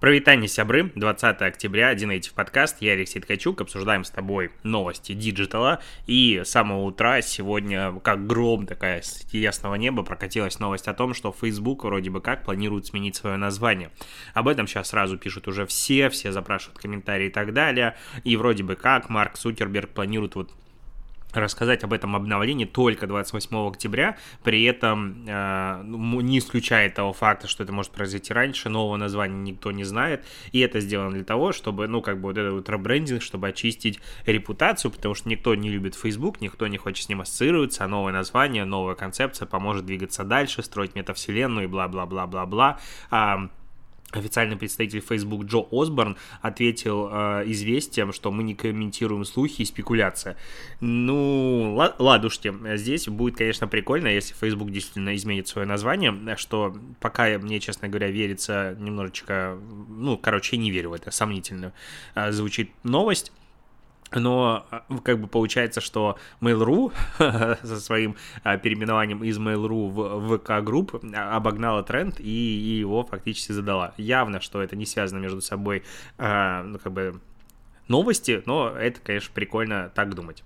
Прывітанне, сябры, 20 октября, DNative подкаст, я Алексей Ткачук, обсуждаем с тобой новости диджитала, и с самого утра сегодня, как гром такая с ясного неба, прокатилась новость о том, что Facebook вроде бы как планирует сменить свое название. Об этом сейчас сразу пишут уже все, все запрашивают комментарии и так далее, и вроде бы как Марк Цукерберг планирует вот рассказать об этом обновлении только 28 октября, при этом э, ну, не исключая того факта, что это может произойти раньше, нового названия никто не знает, и это сделано для того, чтобы, ну, как бы вот этот вот ребрендинг, чтобы очистить репутацию, потому что никто не любит Facebook, никто не хочет с ним ассоциироваться, а новое название, новая концепция поможет двигаться дальше, строить метавселенную и бла-бла-бла-бла-бла. Официальный представитель Facebook Джо Осборн ответил э, известием, что мы не комментируем слухи и спекуляция. Ну, ладушки, здесь будет, конечно, прикольно, если Facebook действительно изменит свое название, что пока мне, честно говоря, верится немножечко, ну, короче, я не верю в это, сомнительно э, звучит новость. Но а, как бы получается, что Mail.ru со своим а, переименованием из Mail.ru в VK Group обогнала тренд и, его фактически задала. Явно, что это не связано между собой, а, ну, как бы, новости, но это, конечно, прикольно так думать.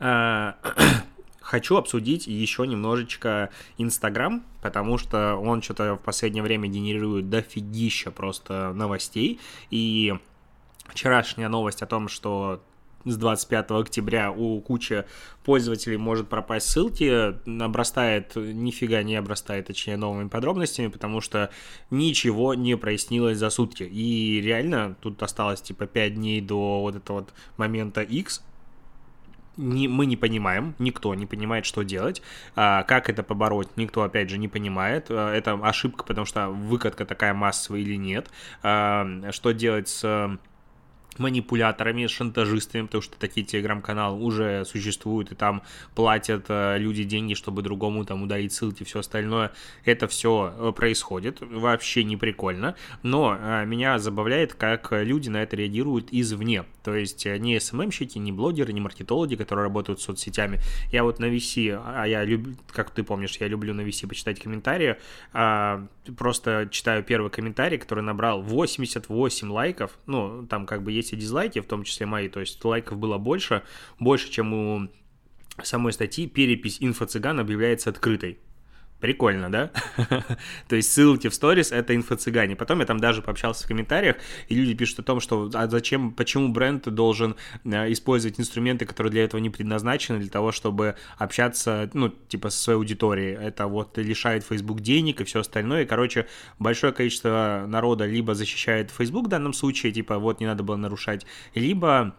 Хочу обсудить еще немножечко Инстаграм, потому что он что-то в последнее время генерирует дофигища просто новостей, и вчерашняя новость о том, что с 25 октября у кучи пользователей может пропасть ссылки, обрастает, нифига не обрастает, точнее, новыми подробностями, потому что ничего не прояснилось за сутки. И реально тут осталось типа 5 дней до вот этого вот момента X, не, мы не понимаем, никто не понимает, что делать, а, как это побороть, никто, опять же, не понимает. А, это ошибка, потому что выкатка такая массовая или нет. А, что делать с манипуляторами, шантажистами, потому что такие телеграм-каналы уже существуют, и там платят э, люди деньги, чтобы другому там удалить ссылки, все остальное. Это все э, происходит, вообще не прикольно, но э, меня забавляет, как люди на это реагируют извне, то есть не СММщики, не блогеры, не маркетологи, которые работают с соцсетями. Я вот на VC, а я люблю, как ты помнишь, я люблю на VC почитать комментарии, а, просто читаю первый комментарий, который набрал 88 лайков, ну, там как бы есть и дизлайки, в том числе мои, то есть лайков было больше, больше, чем у самой статьи, перепись инфо-цыган объявляется открытой. Прикольно, да? То есть ссылки в сторис — это инфо-цыгане. Потом я там даже пообщался в комментариях, и люди пишут о том, что а зачем, почему бренд должен э, использовать инструменты, которые для этого не предназначены, для того, чтобы общаться, ну, типа, со своей аудиторией. Это вот лишает Facebook денег и все остальное. И, короче, большое количество народа либо защищает Facebook в данном случае, типа, вот не надо было нарушать, либо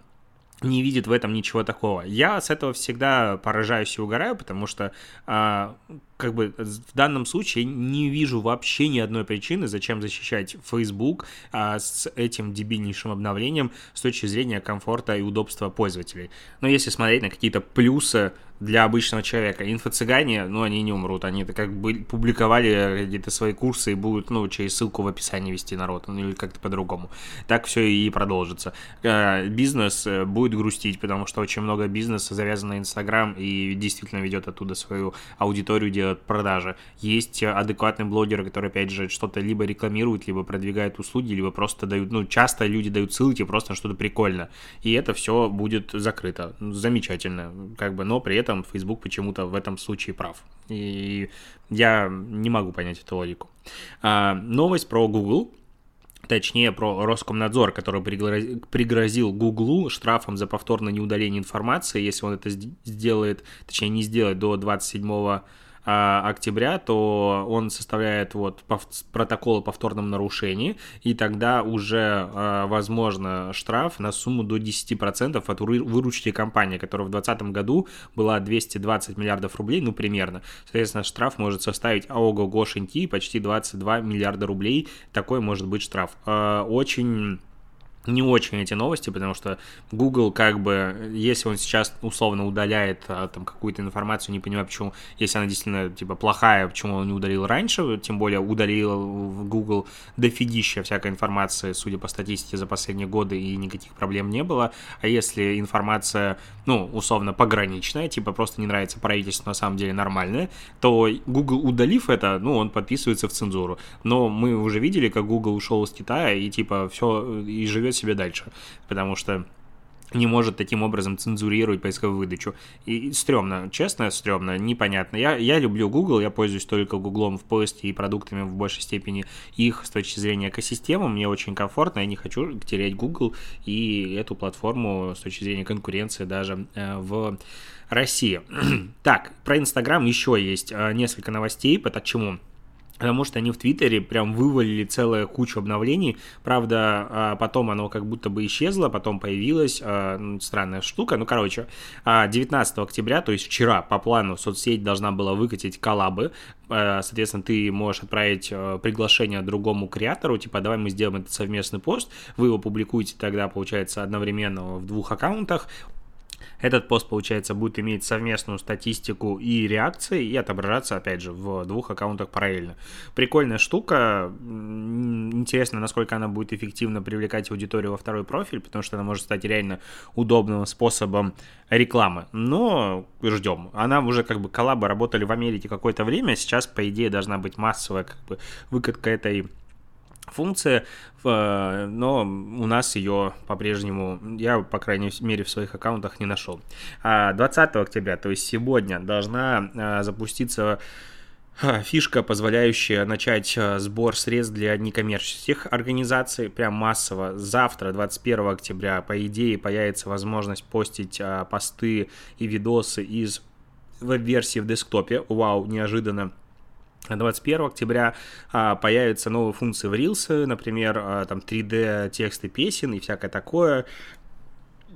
не видит в этом ничего такого. Я с этого всегда поражаюсь и угораю, потому что а, как бы в данном случае не вижу вообще ни одной причины, зачем защищать Facebook а, с этим дебильнейшим обновлением с точки зрения комфорта и удобства пользователей. Но если смотреть на какие-то плюсы для обычного человека. Инфо-цыгане, ну, они не умрут, они это как бы публиковали какие-то свои курсы и будут, ну, через ссылку в описании вести народ, ну, или как-то по-другому. Так все и продолжится. А, бизнес э, будет грустить, потому что очень много бизнеса завязано на Инстаграм и действительно ведет оттуда свою аудиторию, делает продажи. Есть адекватные блогеры, которые, опять же, что-то либо рекламируют, либо продвигают услуги, либо просто дают, ну, часто люди дают ссылки просто на что-то прикольно. И это все будет закрыто. Замечательно. Как бы, но при этом Facebook почему-то в этом случае прав. И я не могу понять эту логику. А, новость про Google точнее про Роскомнадзор, который пригрозил Гуглу штрафом за повторное неудаление информации, если он это сделает, точнее не сделает до 27 а, октября, то он составляет вот протокол о повторном нарушении, и тогда уже а, возможно штраф на сумму до 10% от выручки компании, которая в 2020 году была 220 миллиардов рублей, ну примерно. Соответственно, штраф может составить ого-гошеньки почти 22 миллиарда рублей. Такой может быть штраф. А, очень не очень эти новости, потому что Google как бы, если он сейчас условно удаляет а, там какую-то информацию, не понимаю почему, если она действительно типа плохая, почему он не удалил раньше, тем более удалил в Google дофигища всякой информации, судя по статистике за последние годы, и никаких проблем не было, а если информация, ну, условно пограничная, типа просто не нравится правительство, на самом деле нормальная, то Google, удалив это, ну, он подписывается в цензуру, но мы уже видели, как Google ушел из Китая и типа все, и живет живет себе дальше, потому что не может таким образом цензурировать поисковую выдачу. И стрёмно, честно, стрёмно, непонятно. Я, я люблю Google, я пользуюсь только Гуглом в поиске и продуктами в большей степени их с точки зрения экосистемы. Мне очень комфортно, я не хочу терять Google и эту платформу с точки зрения конкуренции даже э, в России. так, про Инстаграм еще есть э, несколько новостей, почему потому что они в Твиттере прям вывалили целую кучу обновлений. Правда, а, потом оно как будто бы исчезло, потом появилась а, странная штука. Ну, короче, 19 а, октября, то есть вчера, по плану соцсеть должна была выкатить коллабы. Соответственно, ты можешь отправить приглашение другому креатору, типа, давай мы сделаем этот совместный пост, вы его публикуете тогда, получается, одновременно в двух аккаунтах, этот пост, получается, будет иметь совместную статистику и реакции, и отображаться, опять же, в двух аккаунтах параллельно. Прикольная штука. Интересно, насколько она будет эффективно привлекать аудиторию во второй профиль, потому что она может стать реально удобным способом рекламы. Но ждем. Она уже как бы коллабы работали в Америке какое-то время, сейчас, по идее, должна быть массовая как бы выкатка этой функция, но у нас ее по-прежнему, я, по крайней мере, в своих аккаунтах не нашел. 20 а октября, то есть сегодня, должна а, запуститься а, фишка, позволяющая начать сбор средств для некоммерческих организаций, прям массово. Завтра, 21 октября, по идее, появится возможность постить посты и видосы из веб-версии в десктопе. Вау, неожиданно. 21 октября а, появятся новые функции в Reels, например, а, там 3D тексты песен и всякое такое.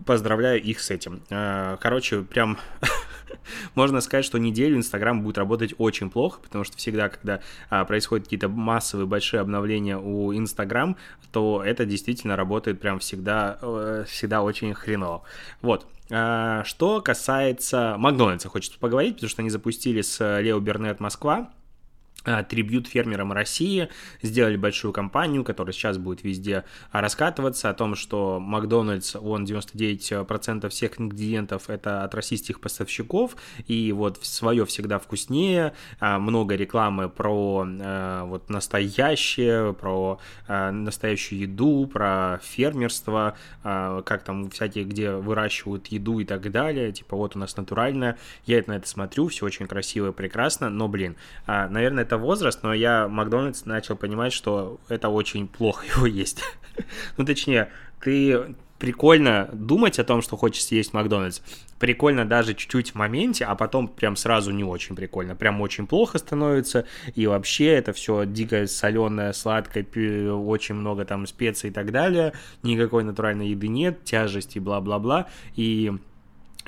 Поздравляю их с этим. А, короче, прям можно сказать, что неделю Инстаграм будет работать очень плохо, потому что всегда, когда а, происходят какие-то массовые большие обновления у Инстаграм, то это действительно работает прям всегда, э, всегда очень хреново. Вот. Что касается Макдональдса, хочется поговорить, потому что они запустили с Лео Бернет Москва трибют фермерам России, сделали большую кампанию, которая сейчас будет везде раскатываться, о том, что Макдональдс, он 99% всех ингредиентов это от российских поставщиков, и вот свое всегда вкуснее, а, много рекламы про а, вот настоящее, про настоящую еду, про фермерство, как там всякие, где выращивают еду и так далее, типа вот у нас натуральное, я это на это смотрю, все очень красиво и прекрасно, но, блин, наверное, это возраст, но я Макдональдс начал понимать, что это очень плохо его есть. ну, точнее, ты прикольно думать о том, что хочешь съесть Макдональдс. Прикольно даже чуть-чуть в моменте, а потом прям сразу не очень прикольно. Прям очень плохо становится. И вообще это все дико соленое, сладкое, очень много там специй и так далее. Никакой натуральной еды нет, тяжести, бла-бла-бла. И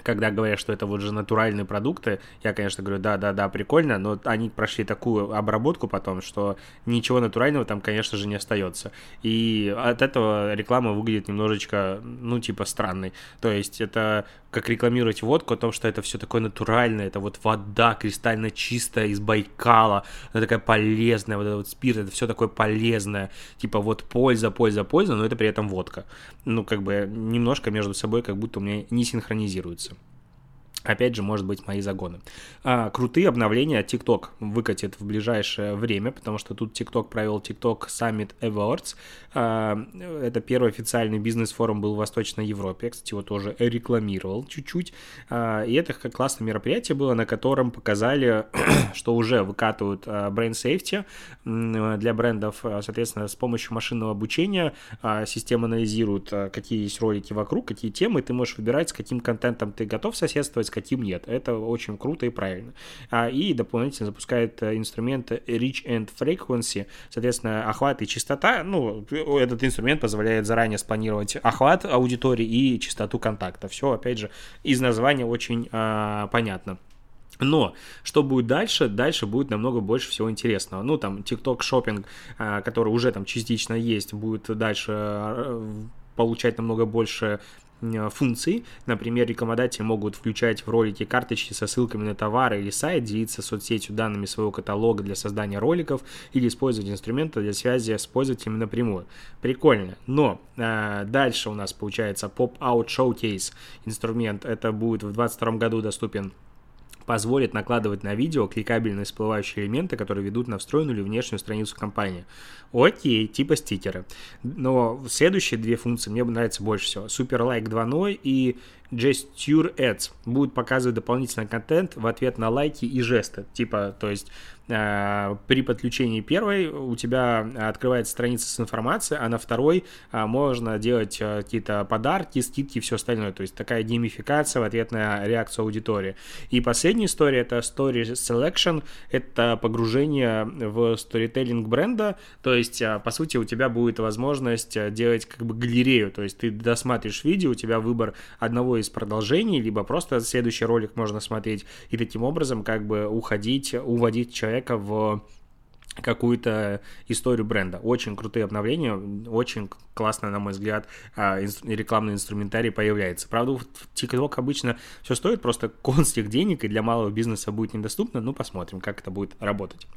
когда говорят, что это вот же натуральные продукты, я, конечно, говорю, да-да-да, прикольно, но они прошли такую обработку потом, что ничего натурального там, конечно же, не остается. И от этого реклама выглядит немножечко, ну, типа, странной. То есть это как рекламировать водку о том, что это все такое натуральное, это вот вода кристально чистая из Байкала, она такая полезная, вот этот вот спирт, это все такое полезное, типа вот польза, польза, польза, но это при этом водка. Ну, как бы немножко между собой как будто у меня не синхронизируется. Опять же, может быть, мои загоны. А, крутые обновления TikTok выкатит в ближайшее время, потому что тут TikTok провел TikTok Summit Awards. А, это первый официальный бизнес-форум был в Восточной Европе. Я, кстати, его тоже рекламировал чуть-чуть. А, и это как классное мероприятие было, на котором показали, что уже выкатывают а, Brain Safety для брендов. Соответственно, с помощью машинного обучения а, система анализирует, а, какие есть ролики вокруг, какие темы. Ты можешь выбирать, с каким контентом ты готов соседствовать, хотим нет. Это очень круто и правильно. А, и дополнительно запускает э, инструмент Reach and Frequency, соответственно, охват и частота. Ну, этот инструмент позволяет заранее спланировать охват аудитории и частоту контакта. Все, опять же, из названия очень а, понятно. Но что будет дальше? Дальше будет намного больше всего интересного. Ну, там, TikTok шопинг, который уже там частично есть, будет дальше получать намного больше функций. Например, рекламодатели могут включать в ролики карточки со ссылками на товары или сайт, делиться соцсетью данными своего каталога для создания роликов или использовать инструменты для связи с пользователями напрямую. Прикольно. Но э, дальше у нас получается Pop-Out Showcase инструмент. Это будет в 2022 году доступен позволит накладывать на видео кликабельные всплывающие элементы, которые ведут на встроенную или внешнюю страницу компании. Окей, типа стикеры. Но следующие две функции мне нравятся больше всего. Super Like 2.0 и Gesture Ads будут показывать дополнительный контент в ответ на лайки и жесты. Типа, то есть при подключении первой у тебя открывается страница с информацией, а на второй э, можно делать э, какие-то подарки, скидки и все остальное. То есть такая геймификация в ответ на реакцию аудитории. И последняя история это Story Selection, это погружение в сторителлинг бренда. То есть, э, по сути, у тебя будет возможность э, делать как бы галерею. То есть ты досматриваешь видео, у тебя выбор одного из продолжений, либо просто следующий ролик можно смотреть и таким образом как бы уходить, уводить человека в какую-то историю бренда. Очень крутые обновления, очень классно, на мой взгляд, а, рекламный инструментарий появляется. Правда, в TikTok обычно все стоит просто констик денег, и для малого бизнеса будет недоступно. Ну, посмотрим, как это будет работать.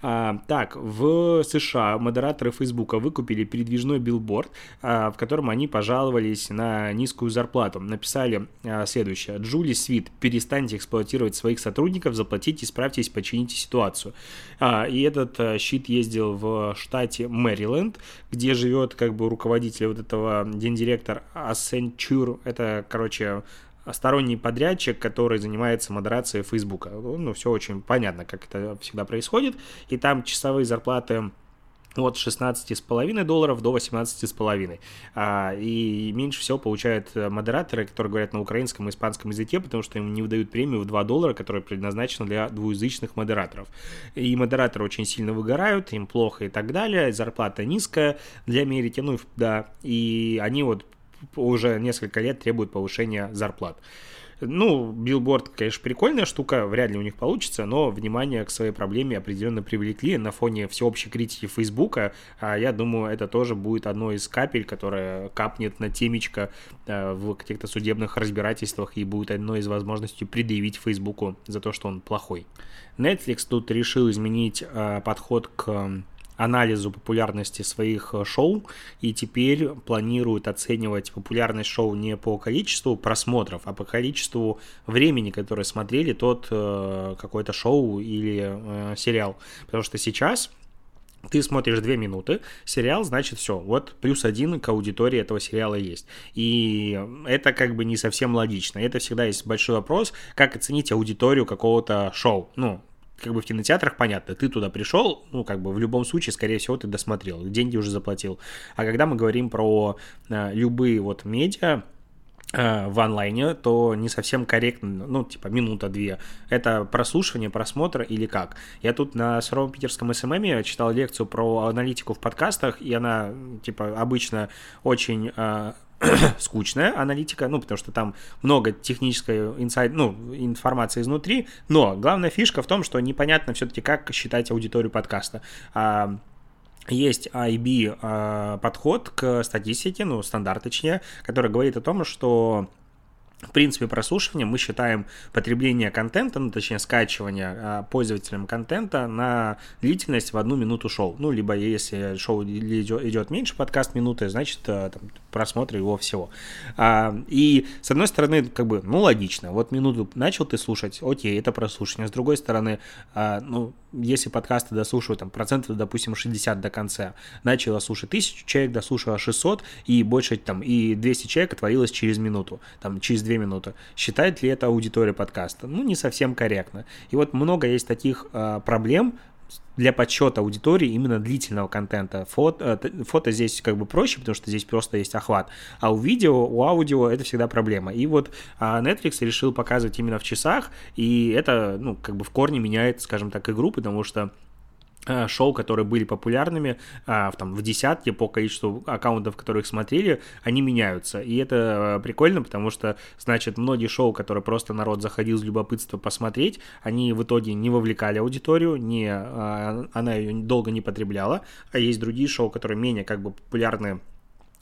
А, так, в США модераторы Фейсбука выкупили передвижной билборд, а, в котором они пожаловались на низкую зарплату. Написали следующее. Джули Свит, перестаньте эксплуатировать своих сотрудников, заплатите, исправьтесь, почините ситуацию. И этот щит ездил в штате Мэриленд, где живет как бы руководитель руководитель вот этого гендиректор Accenture, это, короче, сторонний подрядчик, который занимается модерацией Фейсбука. Ну, все очень понятно, как это всегда происходит. И там часовые зарплаты от 16,5 долларов до 18,5. А, и меньше всего получают э, модераторы, которые говорят на украинском и испанском языке, потому что им не выдают премию в 2 доллара, которая предназначена для двуязычных модераторов. И модераторы очень сильно выгорают, им плохо и так далее, зарплата низкая для Америки, ну да, и они вот уже несколько лет требуют повышения зарплат. Ну, билборд, конечно, прикольная штука, вряд ли у них получится, но внимание к своей проблеме определенно привлекли на фоне всеобщей критики Фейсбука. А я думаю, это тоже будет одно из капель, которая капнет на темечко э, в каких-то судебных разбирательствах и будет одной из возможностей предъявить Фейсбуку за то, что он плохой. Netflix тут решил изменить э, подход к анализу популярности своих э, шоу и теперь планируют оценивать популярность шоу не по количеству просмотров, а по количеству времени, которое смотрели тот э, какое-то шоу или э, сериал. Потому что сейчас ты смотришь две минуты, сериал, значит, все, вот плюс один к аудитории этого сериала есть. И это как бы не совсем логично. Это всегда есть большой вопрос, как оценить аудиторию какого-то шоу. Ну, как бы в кинотеатрах понятно, ты туда пришел, ну, как бы в любом случае, скорее всего, ты досмотрел, деньги уже заплатил. А когда мы говорим про э, любые вот медиа, э, в онлайне, то не совсем корректно, ну, типа, минута-две. Это прослушивание, просмотр или как? Я тут на Суровом питерском СММе читал лекцию про аналитику в подкастах, и она, типа, обычно очень э, скучная аналитика, ну, потому что там много технической инсайд, ну, информации изнутри, но главная фишка в том, что непонятно все-таки, как считать аудиторию подкаста. А, есть IB а, к статистике, ну, стандарт точнее, который говорит о том, что в принципе, прослушивание мы считаем потребление контента, ну, точнее, скачивание а, пользователям контента на длительность в одну минуту шоу. Ну, либо если шоу идет меньше подкаст минуты, значит, э, там, просмотр его всего. А, и, с одной стороны, как бы, ну, логично. Вот минуту начал ты слушать, окей, это прослушивание. С другой стороны, а, ну, если подкасты дослушивают, там, процентов, допустим, 60 до конца, начало слушать 1000 человек, дослушало 600, и больше, там, и 200 человек отворилось через минуту, там, через 2 минуты. Считает ли это аудитория подкаста? Ну, не совсем корректно. И вот много есть таких э, проблем, для подсчета аудитории именно длительного контента. Фото, э, фото здесь как бы проще, потому что здесь просто есть охват. А у видео, у аудио это всегда проблема. И вот а, Netflix решил показывать именно в часах, и это, ну, как бы в корне меняет, скажем так, игру, потому что шоу, которые были популярными а, в, там, в десятке по количеству аккаунтов, которых смотрели, они меняются. И это э, прикольно, потому что, значит, многие шоу, которые просто народ заходил из любопытства посмотреть, они в итоге не вовлекали аудиторию, не, она ее долго не потребляла, а есть другие шоу, которые менее как бы популярны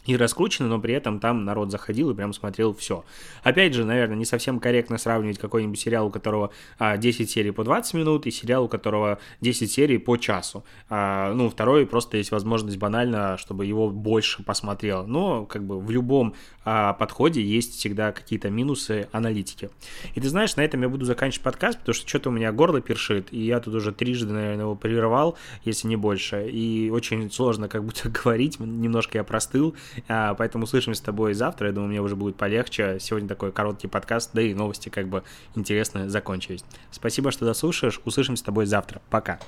и раскручены, но при этом там народ заходил и прям смотрел все. Опять же, наверное, не совсем корректно сравнивать какой-нибудь сериал, у которого а, 10 серий по 20 минут, и сериал, у которого 10 серий по часу. А, ну, второй просто есть возможность банально, чтобы его больше посмотрело. Но как бы в любом а, подходе есть всегда какие-то минусы аналитики. И ты знаешь, на этом я буду заканчивать подкаст, потому что что-то у меня горло першит, и я тут уже трижды, наверное, его прерывал, если не больше. И очень сложно как будто говорить, немножко я простыл, поэтому услышимся с тобой завтра. Я думаю, мне уже будет полегче. Сегодня такой короткий подкаст, да и новости как бы интересно закончились. Спасибо, что дослушаешь. Услышимся с тобой завтра. Пока.